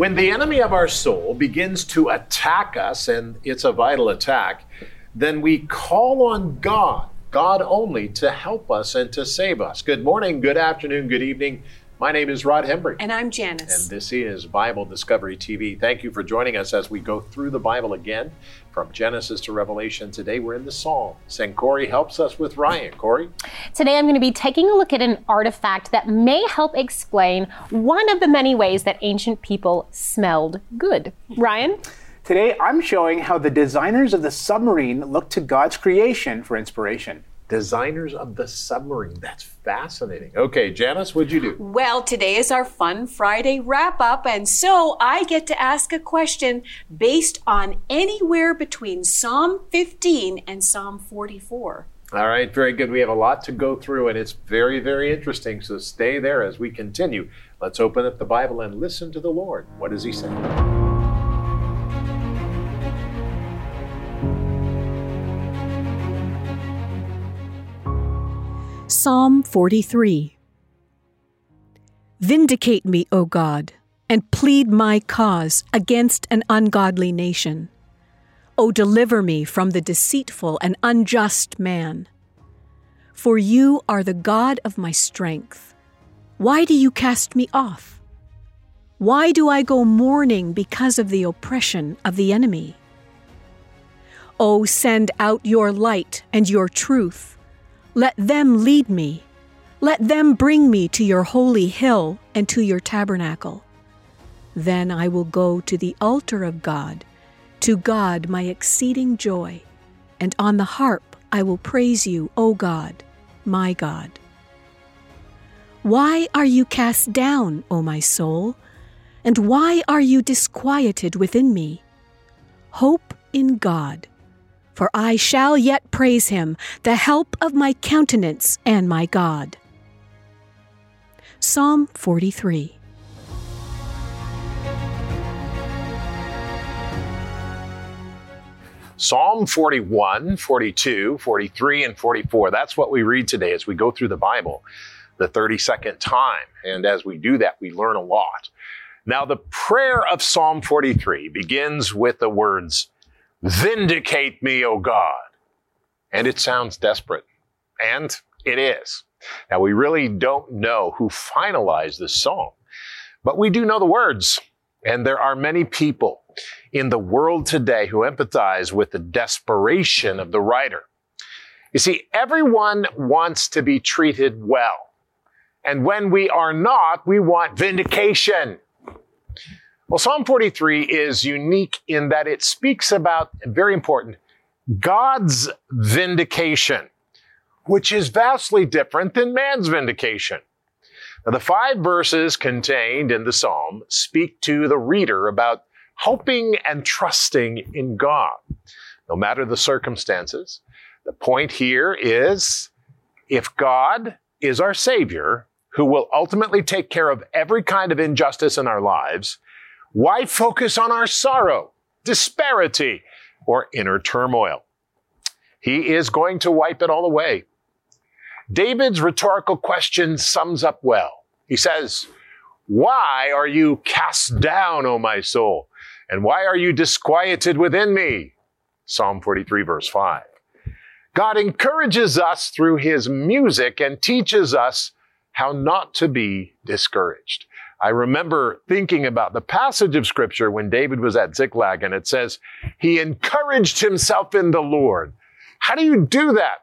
When the enemy of our soul begins to attack us, and it's a vital attack, then we call on God, God only, to help us and to save us. Good morning, good afternoon, good evening. My name is Rod Hembree. And I'm Janice. And this is Bible Discovery TV. Thank you for joining us as we go through the Bible again from Genesis to Revelation. Today we're in the Psalms, and Corey helps us with Ryan. Corey? Today I'm going to be taking a look at an artifact that may help explain one of the many ways that ancient people smelled good. Ryan? Today I'm showing how the designers of the submarine looked to God's creation for inspiration designers of the submarine. That's fascinating. Okay, Janice, what'd you do? Well, today is our Fun Friday wrap up, and so I get to ask a question based on anywhere between Psalm 15 and Psalm 44. All right, very good. We have a lot to go through, and it's very, very interesting. So stay there as we continue. Let's open up the Bible and listen to the Lord. What does He say? Psalm 43 Vindicate me, O God, and plead my cause against an ungodly nation. O deliver me from the deceitful and unjust man. For you are the God of my strength. Why do you cast me off? Why do I go mourning because of the oppression of the enemy? O send out your light and your truth let them lead me. Let them bring me to your holy hill and to your tabernacle. Then I will go to the altar of God, to God my exceeding joy, and on the harp I will praise you, O God, my God. Why are you cast down, O my soul? And why are you disquieted within me? Hope in God for I shall yet praise him, the help of my countenance and my God. Psalm 43 Psalm 41, 42, 43, and 44. That's what we read today as we go through the Bible the 32nd time. And as we do that, we learn a lot. Now, the prayer of Psalm 43 begins with the words, Vindicate me, O God. And it sounds desperate. And it is. Now, we really don't know who finalized this song, but we do know the words. And there are many people in the world today who empathize with the desperation of the writer. You see, everyone wants to be treated well. And when we are not, we want vindication. Well, Psalm 43 is unique in that it speaks about, very important, God's vindication, which is vastly different than man's vindication. Now, the five verses contained in the psalm speak to the reader about hoping and trusting in God, no matter the circumstances. The point here is if God is our Savior, who will ultimately take care of every kind of injustice in our lives, why focus on our sorrow, disparity, or inner turmoil? He is going to wipe it all away. David's rhetorical question sums up well. He says, Why are you cast down, O my soul? And why are you disquieted within me? Psalm 43, verse 5. God encourages us through his music and teaches us how not to be discouraged. I remember thinking about the passage of scripture when David was at Ziklag and it says, he encouraged himself in the Lord. How do you do that?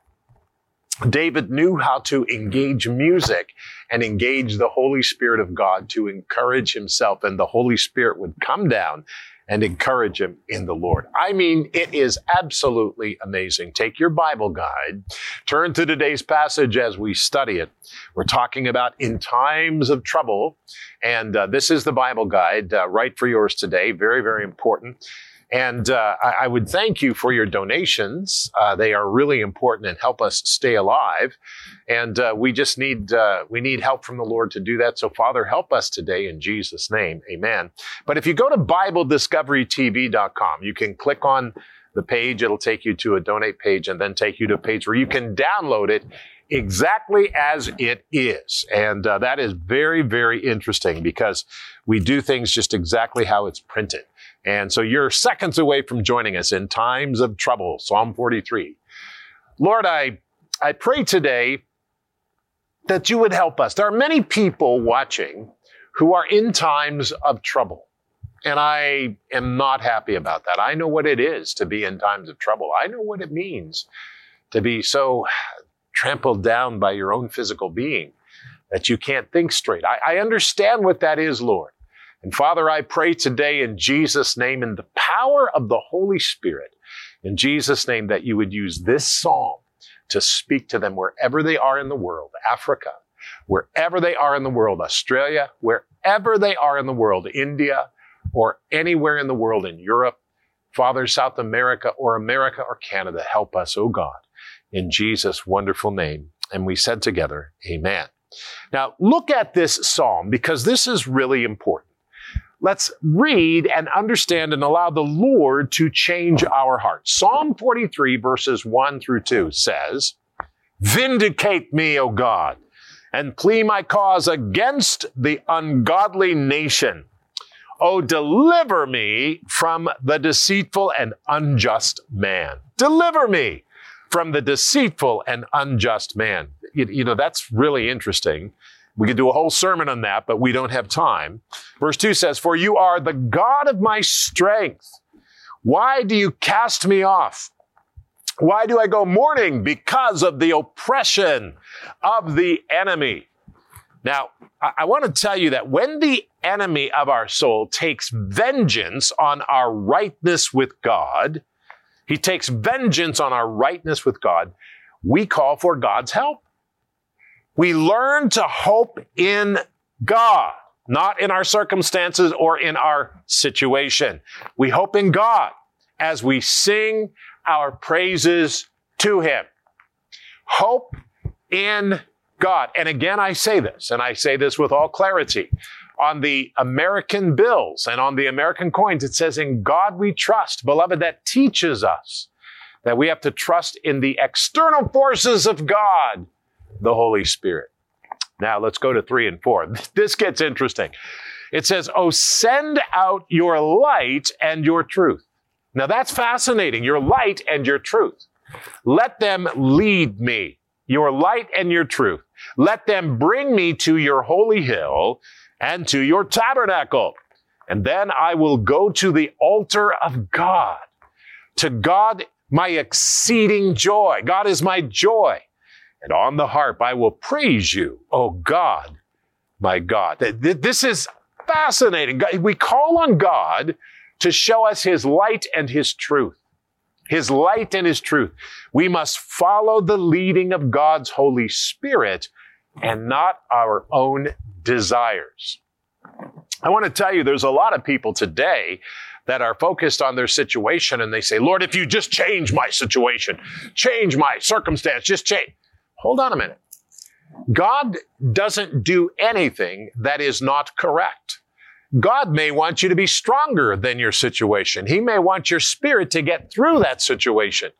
David knew how to engage music and engage the Holy Spirit of God to encourage himself, and the Holy Spirit would come down and encourage him in the Lord. I mean, it is absolutely amazing. Take your Bible guide, turn to today's passage as we study it. We're talking about in times of trouble, and uh, this is the Bible guide uh, right for yours today. Very, very important. And uh, I, I, would thank you for your donations. Uh, they are really important and help us stay alive. And uh, we just need uh, we need help from the Lord to do that. So, Father, help us today in Jesus' name, Amen. But if you go to BibleDiscoveryTV.com, you can click on the page. It'll take you to a donate page and then take you to a page where you can download it exactly as it is. And uh, that is very, very interesting because we do things just exactly how it's printed. And so you're seconds away from joining us in times of trouble, Psalm 43. Lord, I, I pray today that you would help us. There are many people watching who are in times of trouble. And I am not happy about that. I know what it is to be in times of trouble. I know what it means to be so trampled down by your own physical being that you can't think straight. I, I understand what that is, Lord. And Father, I pray today in Jesus' name, in the power of the Holy Spirit, in Jesus' name, that you would use this psalm to speak to them wherever they are in the world, Africa, wherever they are in the world, Australia, wherever they are in the world, India, or anywhere in the world in Europe, Father, South America, or America or Canada, help us, oh God, in Jesus' wonderful name. And we said together, Amen. Now, look at this psalm because this is really important. Let's read and understand and allow the Lord to change our hearts. Psalm 43, verses 1 through 2 says, Vindicate me, O God, and plead my cause against the ungodly nation. Oh, deliver me from the deceitful and unjust man. Deliver me from the deceitful and unjust man. You, you, know, that's really interesting. We could do a whole sermon on that, but we don't have time. Verse 2 says, For you are the God of my strength. Why do you cast me off? Why do I go mourning? Because of the oppression of the enemy. Now, I, I want to tell you that when the enemy of our soul takes vengeance on our rightness with God, he takes vengeance on our rightness with God, we call for God's help. We learn to hope in God, not in our circumstances or in our situation. We hope in God as we sing our praises to Him. Hope in God. And again, I say this, and I say this with all clarity. On the American bills and on the American coins, it says, In God we trust. Beloved, that teaches us that we have to trust in the external forces of God, the Holy Spirit. Now let's go to three and four. This gets interesting. It says, Oh, send out your light and your truth. Now that's fascinating. Your light and your truth. Let them lead me. Your light and your truth. Let them bring me to your holy hill and to your tabernacle. And then I will go to the altar of God. To God, my exceeding joy. God is my joy. And on the harp, I will praise you, O God, my God. This is fascinating. We call on God to show us his light and his truth. His light and his truth. We must follow the leading of God's Holy Spirit and not our own desires. I want to tell you, there's a lot of people today that are focused on their situation and they say, Lord, if you just change my situation, change my circumstance, just change. Hold on a minute. God doesn't do anything that is not correct. God may want you to be stronger than your situation. He may want your spirit to get through that situation.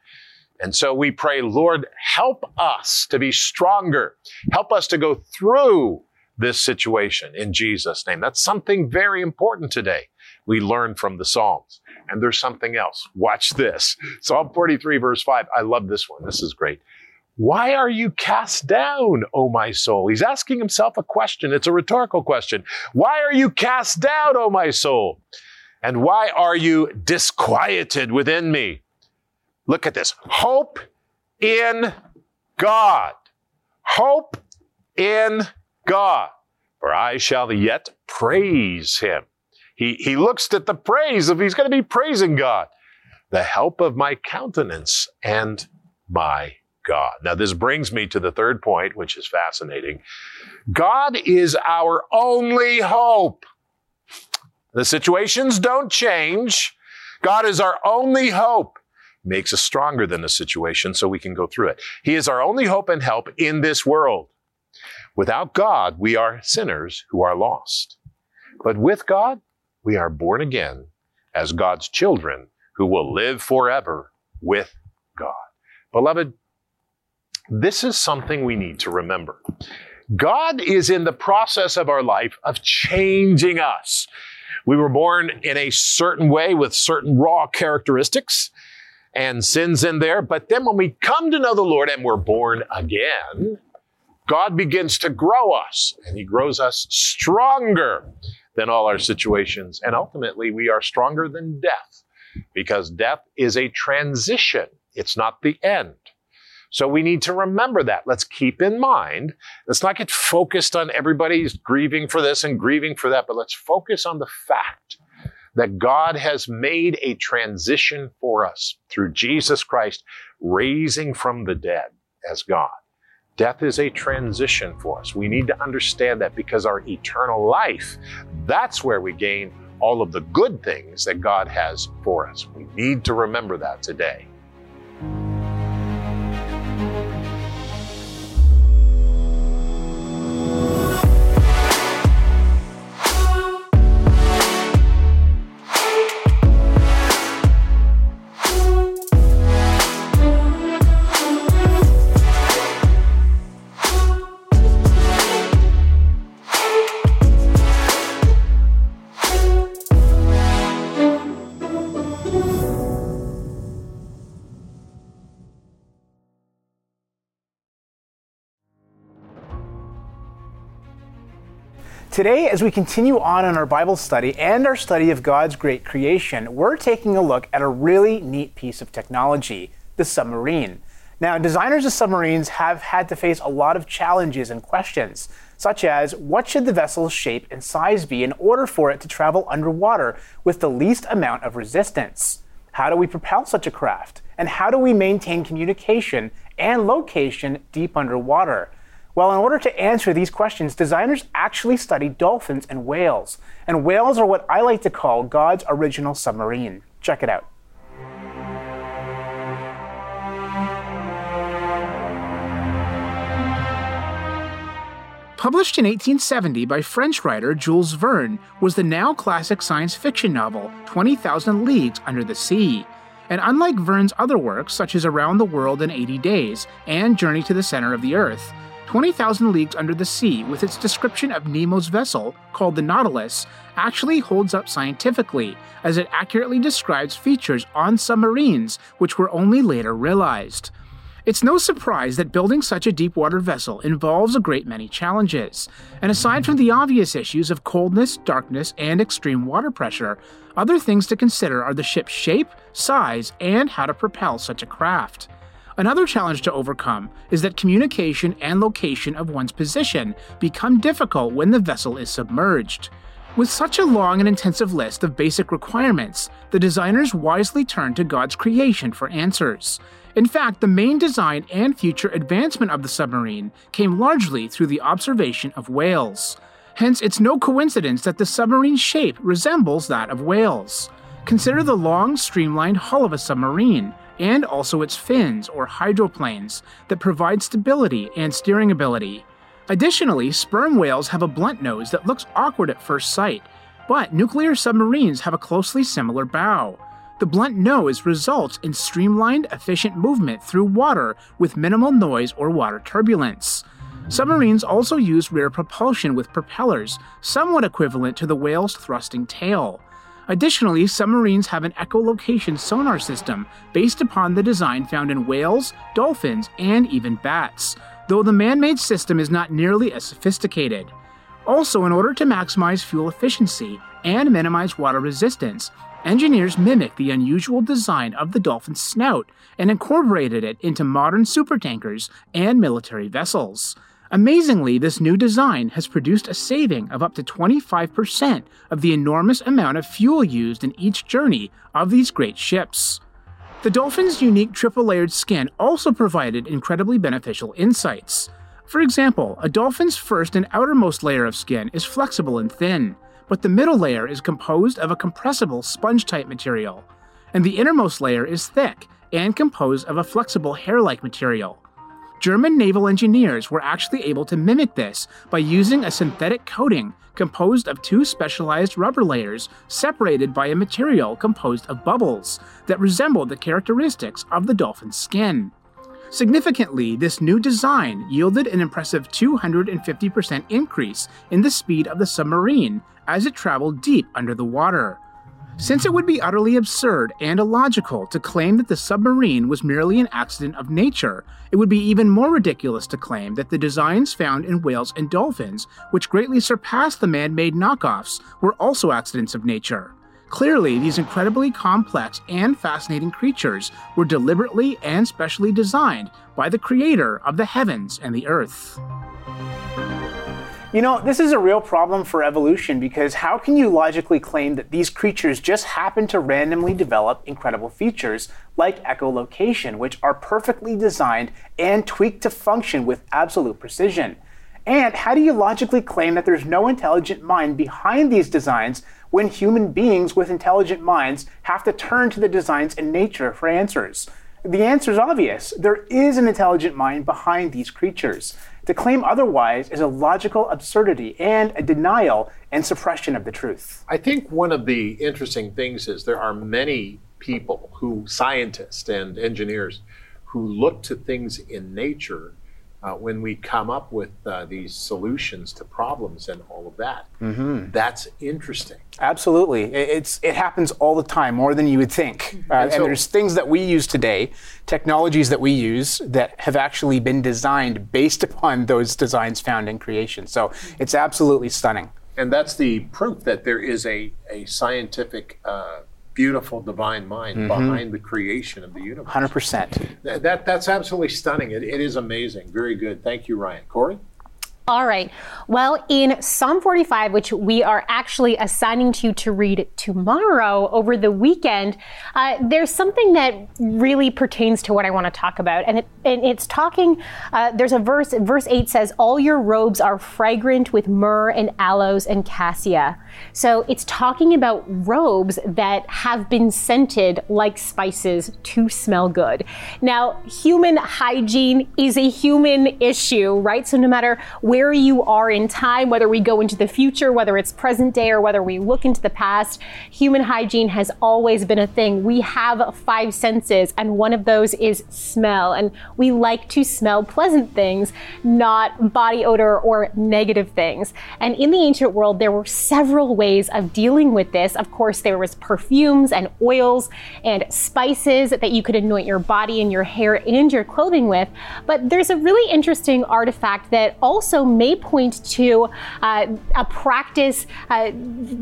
And so we pray, Lord, help us to be stronger. Help us to go through this situation in Jesus' name. That's something very important today. We learn from the Psalms. And there's something else. Watch this. Psalm 43, verse 5. I love this one. This is great. Why are you cast down, O my soul? He's asking himself a question. It's a rhetorical question. Why are you cast down, O my soul? And why are you disquieted within me? Look at this. Hope in God. Hope in God. For I shall yet praise him. He, he looks at the praise of he's going to be praising God. The help of my countenance and my God. Now, this brings me to the third point, which is fascinating. God is our only hope. The situations don't change. God is our only hope makes us stronger than the situation so we can go through it. He is our only hope and help in this world. Without God, we are sinners who are lost. But with God, we are born again as God's children who will live forever with God. Beloved, This is something we need to remember. God is in the process of our life of changing us. We were born in a certain way with certain raw characteristics and sins in there. But then when we come to know the Lord and we're born again, God begins to grow us and He grows us stronger than all our situations. And ultimately, we are stronger than death because death is a transition, it's not the end. So we need to remember that. Let's keep in mind, let's not get focused on everybody's grieving for this and grieving for that, but let's focus on the fact that God has made a transition for us through Jesus Christ raising from the dead as God. Death is a transition for us. We need to understand that because our eternal life, that's where we gain all of the good things that God has for us. We need to remember that today. Today, as we continue on in our Bible study and our study of God's great creation, we're taking a look at a really neat piece of technology the submarine. Now, designers of submarines have had to face a lot of challenges and questions, such as what should the vessel's shape and size be in order for it to travel underwater with the least amount of resistance? How do we propel such a craft? And how do we maintain communication and location deep underwater? Well, in order to answer these questions, designers actually study dolphins and whales. And whales are what I like to call God's original submarine. Check it out. Published in 1870 by French writer Jules Verne, was the now classic science fiction novel 20,000 Leagues Under the Sea. And unlike Verne's other works, such as Around the World in 80 Days and Journey to the Center of the Earth, 20,000 Leagues Under the Sea, with its description of Nemo's vessel, called the Nautilus, actually holds up scientifically, as it accurately describes features on submarines which were only later realized. It's no surprise that building such a deep water vessel involves a great many challenges, and aside from the obvious issues of coldness, darkness, and extreme water pressure, other things to consider are the ship's shape, size, and how to propel such a craft. Another challenge to overcome is that communication and location of one's position become difficult when the vessel is submerged. With such a long and intensive list of basic requirements, the designers wisely turned to God's creation for answers. In fact, the main design and future advancement of the submarine came largely through the observation of whales. Hence, it's no coincidence that the submarine's shape resembles that of whales. Consider the long, streamlined hull of a submarine, and also its fins or hydroplanes that provide stability and steering ability. Additionally, sperm whales have a blunt nose that looks awkward at first sight, but nuclear submarines have a closely similar bow. The blunt nose results in streamlined, efficient movement through water with minimal noise or water turbulence. Submarines also use rear propulsion with propellers, somewhat equivalent to the whale's thrusting tail. Additionally, submarines have an echolocation sonar system based upon the design found in whales, dolphins, and even bats, though the man made system is not nearly as sophisticated. Also, in order to maximize fuel efficiency and minimize water resistance, engineers mimicked the unusual design of the dolphin's snout and incorporated it into modern supertankers and military vessels. Amazingly, this new design has produced a saving of up to 25% of the enormous amount of fuel used in each journey of these great ships. The dolphin's unique triple layered skin also provided incredibly beneficial insights. For example, a dolphin's first and outermost layer of skin is flexible and thin, but the middle layer is composed of a compressible sponge type material, and the innermost layer is thick and composed of a flexible hair like material. German naval engineers were actually able to mimic this by using a synthetic coating composed of two specialized rubber layers separated by a material composed of bubbles that resembled the characteristics of the dolphin's skin. Significantly, this new design yielded an impressive 250% increase in the speed of the submarine as it traveled deep under the water. Since it would be utterly absurd and illogical to claim that the submarine was merely an accident of nature, it would be even more ridiculous to claim that the designs found in whales and dolphins, which greatly surpassed the man made knockoffs, were also accidents of nature. Clearly, these incredibly complex and fascinating creatures were deliberately and specially designed by the creator of the heavens and the earth. You know, this is a real problem for evolution because how can you logically claim that these creatures just happen to randomly develop incredible features like echolocation, which are perfectly designed and tweaked to function with absolute precision? And how do you logically claim that there's no intelligent mind behind these designs when human beings with intelligent minds have to turn to the designs in nature for answers? The answer is obvious. There is an intelligent mind behind these creatures. To claim otherwise is a logical absurdity and a denial and suppression of the truth. I think one of the interesting things is there are many people who, scientists and engineers, who look to things in nature uh, when we come up with uh, these solutions to problems and all of that. Mm-hmm. That's interesting. Absolutely, it's it happens all the time, more than you would think. Uh, and, so, and, there's things that we use today, technologies that we use that have actually been designed based upon those designs found in creation. So it's absolutely stunning. And that's the proof that there is a a scientific uh, beautiful divine mind mm-hmm. behind the creation of the universe. 100%. That, that that's absolutely stunning. It, it is amazing. Very good. Thank you, Ryan. Corey? All right. Well, in Psalm 45, which we are actually assigning to you to read tomorrow over the weekend, uh, there's something that really pertains to what I want to talk about. And, it, and it's talking, uh, there's a verse, verse 8 says, All your robes are fragrant with myrrh and aloes and cassia. So it's talking about robes that have been scented like spices to smell good. Now, human hygiene is a human issue, right? So no matter where where you are in time, whether we go into the future, whether it's present day, or whether we look into the past, human hygiene has always been a thing. We have five senses, and one of those is smell. And we like to smell pleasant things, not body odor or negative things. And in the ancient world, there were several ways of dealing with this. Of course, there was perfumes and oils and spices that you could anoint your body and your hair and your clothing with. But there's a really interesting artifact that also may point to uh, a practice, uh,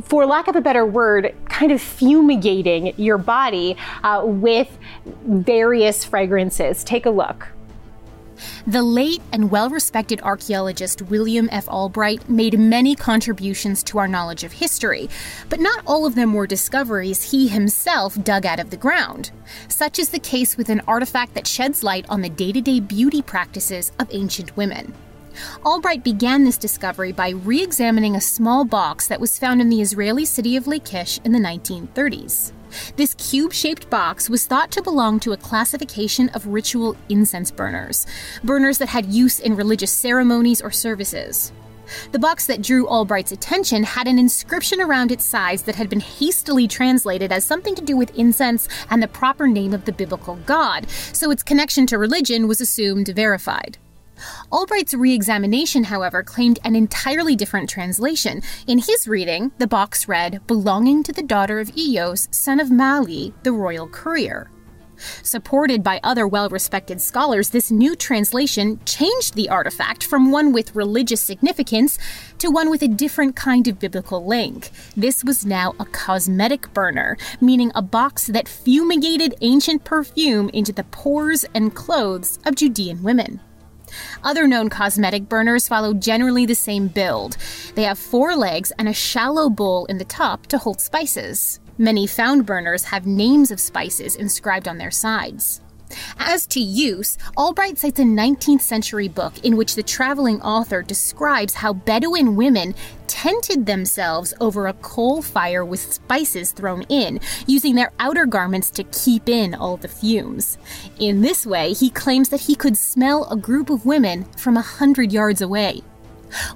for lack of a better word, kind of fumigating your body uh, with various fragrances. Take a look. The late and well respected archaeologist William F. Albright made many contributions to our knowledge of history, but not all of them were discoveries he himself dug out of the ground. Such is the case with an artifact that sheds light on the day to day beauty practices of ancient women. Albright began this discovery by re examining a small box that was found in the Israeli city of Lachish in the 1930s. This cube shaped box was thought to belong to a classification of ritual incense burners, burners that had use in religious ceremonies or services. The box that drew Albright's attention had an inscription around its sides that had been hastily translated as something to do with incense and the proper name of the biblical god, so its connection to religion was assumed verified. Albright's re examination, however, claimed an entirely different translation. In his reading, the box read, belonging to the daughter of Eos, son of Mali, the royal courier. Supported by other well respected scholars, this new translation changed the artifact from one with religious significance to one with a different kind of biblical link. This was now a cosmetic burner, meaning a box that fumigated ancient perfume into the pores and clothes of Judean women. Other known cosmetic burners follow generally the same build. They have four legs and a shallow bowl in the top to hold spices. Many found burners have names of spices inscribed on their sides. As to use, Albright cites a 19th century book in which the traveling author describes how Bedouin women tented themselves over a coal fire with spices thrown in, using their outer garments to keep in all the fumes. In this way, he claims that he could smell a group of women from a hundred yards away.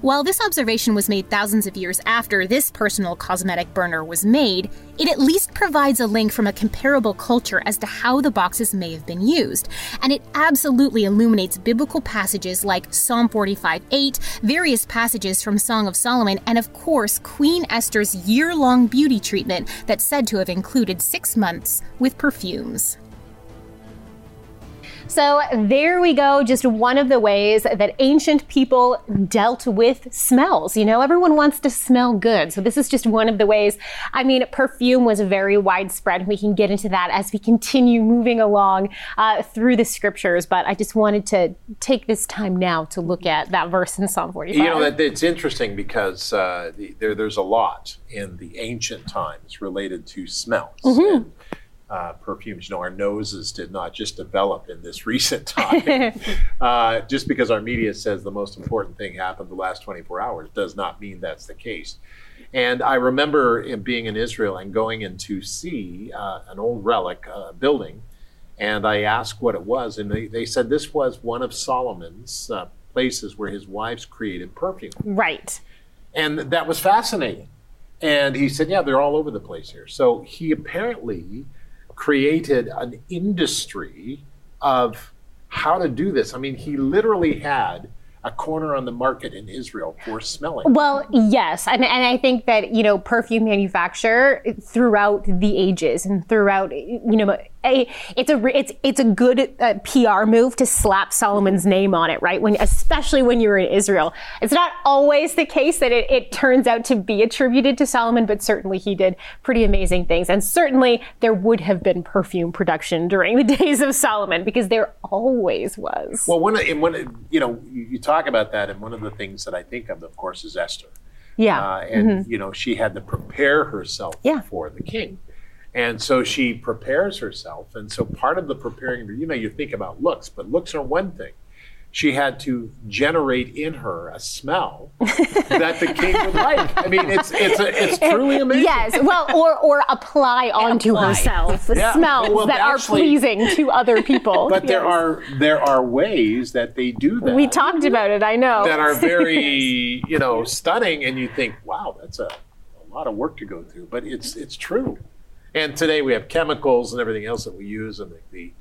While this observation was made thousands of years after this personal cosmetic burner was made, it at least provides a link from a comparable culture as to how the boxes may have been used. And it absolutely illuminates biblical passages like Psalm 45 8, various passages from Song of Solomon, and of course, Queen Esther's year long beauty treatment that's said to have included six months with perfumes. So there we go, just one of the ways that ancient people dealt with smells. You know, everyone wants to smell good. So this is just one of the ways. I mean, perfume was very widespread. We can get into that as we continue moving along uh, through the scriptures. But I just wanted to take this time now to look at that verse in Psalm 45. You know, it's interesting because uh, there, there's a lot in the ancient times related to smells. Mm-hmm. And, uh, perfumes. You know, our noses did not just develop in this recent time. uh, just because our media says the most important thing happened the last 24 hours does not mean that's the case. And I remember in being in Israel and going in to see uh, an old relic uh, building, and I asked what it was, and they, they said this was one of Solomon's uh, places where his wives created perfume. right. And that was fascinating. And he said, Yeah, they're all over the place here. So he apparently created an industry of how to do this. I mean, he literally had a corner on the market in Israel for smelling. Well, yes, and, and I think that you know perfume manufacture throughout the ages and throughout you know a, it's a it's it's a good uh, PR move to slap Solomon's name on it, right? When especially when you're in Israel, it's not always the case that it, it turns out to be attributed to Solomon, but certainly he did pretty amazing things, and certainly there would have been perfume production during the days of Solomon because there always was. Well, one of, and one, you know, you, talk about that, and one of the things that I think of, of course, is Esther. yeah, Uh, and you know, she had to prepare herself Yeah. for the king. And so she prepares herself. And so part of the preparing, you know, you think about looks, but looks are one thing. She had to generate in her a smell that the king would like. I mean, it's it's a, it's truly amazing. Yes, well, or or apply onto apply. herself Yeah. smells Well, that actually- are pleasing to other people. But there are there are ways that they do that. We talked about it. I know. that are very you know stunning and you think wow that's a, a lot of work to go through but it's it's true and today we have chemicals and everything else that we use and the, the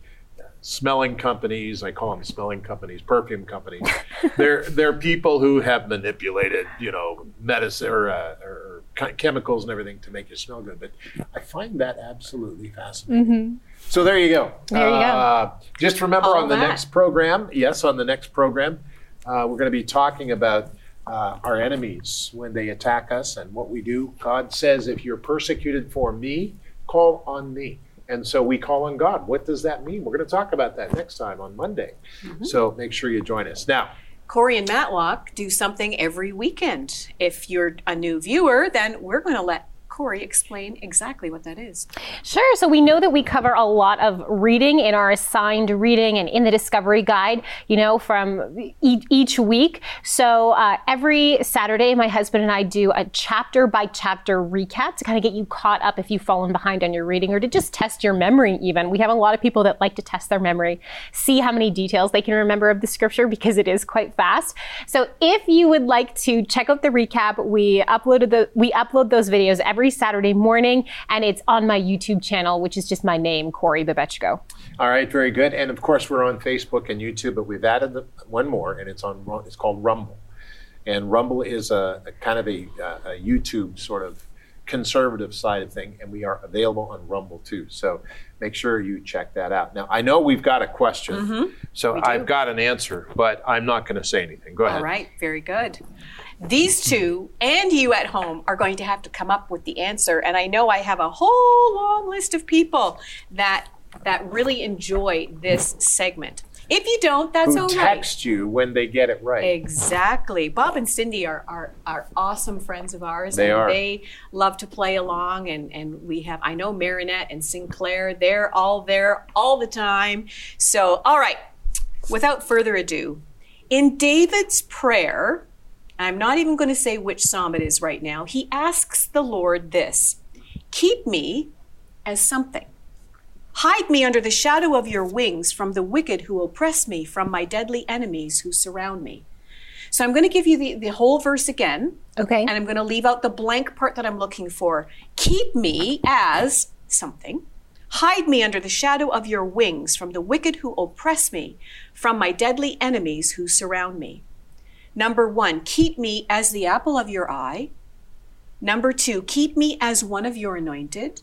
smelling companies i call them smelling companies perfume companies they're they're people who have manipulated you know medicine or, uh, or chemicals and everything to make you smell good but i find that absolutely fascinating so there you go Mm-hmm. There you go. Uh, just remember All on the that. next program yes on the next program uh, we're going to be talking about uh, our enemies when they attack us and what we do. God says, if you're persecuted for me, call on me. And so we call on God. What does that mean? We're going to talk about that next time on Monday. Mm-hmm. So make sure you join us. Now, Corey and Matlock do something every weekend. If you're a new viewer, then we're going to let Corey explain exactly what that is. Sure. So we know that we cover a lot of reading in our assigned reading and in the Discovery Guide, you know, from e- each week. So uh, every Saturday, my husband and I do a chapter by chapter recap to kind of get you caught up if you've fallen behind on your reading or to just test your memory, even. We have a lot of people that like to test their memory, see how many details they can remember of the scripture because it is quite fast. So if you would like to check out the recap, we uploaded the we upload those videos every Saturday morning, and it's on my YouTube channel, which is just my name, Corey Babechko. all right, very good. And of course, we're on Facebook and YouTube, but we've added the, one more, and it's on. It's called Rumble, and Rumble is a, a kind of a, a YouTube sort of conservative side of thing, and we are available on Rumble too. So make sure you check that out. Now, I know we've got a question, mm-hmm. so I've got an answer, but I'm not going to say anything. Go ahead. All right, very good. These two and you at home are going to have to come up with the answer. And I know I have a whole long list of people that that really enjoy this segment. If you don't, that's Who all right. text you when they get it right? Exactly. Bob and Cindy are, are, are awesome friends of ours. They and are. They love to play along, and, and we have, I know Marinette and Sinclair, they're all there all the time. So, all right, without further ado, in David's prayer, I'm not even going to say which psalm it is right now, he asks the Lord this Keep me as something. Hide me under the shadow of your wings from the wicked who oppress me, from my deadly enemies who surround me. So I'm going to give you the, the whole verse again, Okay. and I'm going to leave out the blank part that I'm looking for. Keep me as something. Hide me under the shadow of your wings from the wicked who oppress me, from my deadly enemies who surround me. Number one, keep me as the apple of your eye. Number two, keep me as one of your anointed.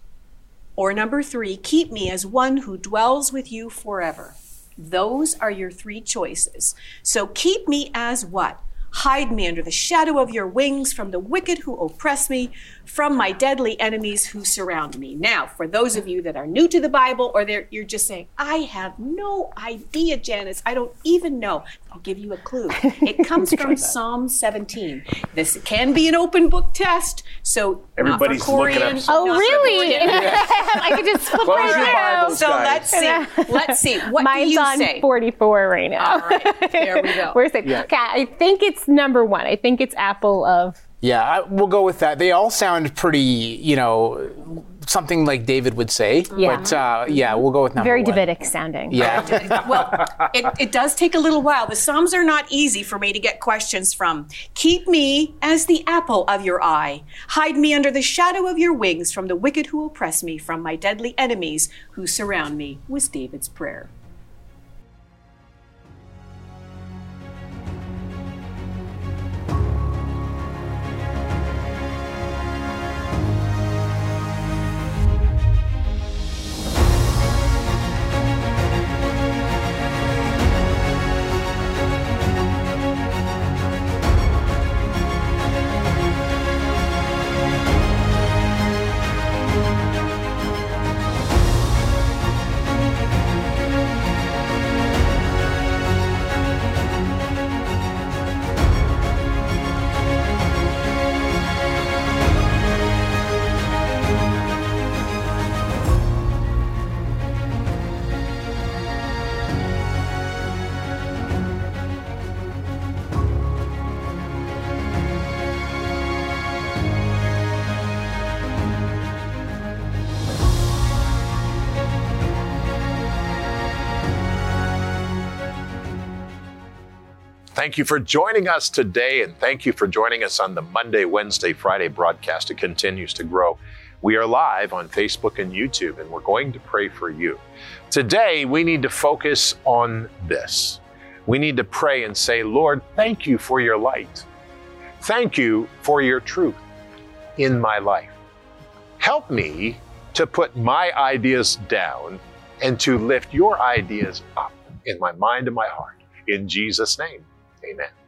Or number three, keep me as one who dwells with you forever. Those are your three choices. So keep me as what? Hide me under the shadow of your wings from the wicked who oppress me, from my deadly enemies who surround me. Now, for those of you that are new to the Bible or you're just saying, I have no idea, Janice, I don't even know. I'll give you a clue. It comes from Psalm 17. This can be an open book test, so Everybody's not for looking Corian, up oh, not really? I could just flip Close right your through. Bibles. So guys. let's see. Let's see. What Mine's do you on say? 44 right now. All right, there we go. Where's it? Okay, I think it's number one. I think it's apple of. Yeah, I, we'll go with that. They all sound pretty, you know, something like David would say. Yeah. But uh, yeah, we'll go with number Very one. Davidic sounding. Yeah. well, it, it does take a little while. The Psalms are not easy for me to get questions from. Keep me as the apple of your eye. Hide me under the shadow of your wings from the wicked who oppress me, from my deadly enemies who surround me, was David's prayer. Thank you for joining us today, and thank you for joining us on the Monday, Wednesday, Friday broadcast. It continues to grow. We are live on Facebook and YouTube, and we're going to pray for you. Today, we need to focus on this. We need to pray and say, Lord, thank you for your light. Thank you for your truth in my life. Help me to put my ideas down and to lift your ideas up in my mind and my heart. In Jesus' name, amen.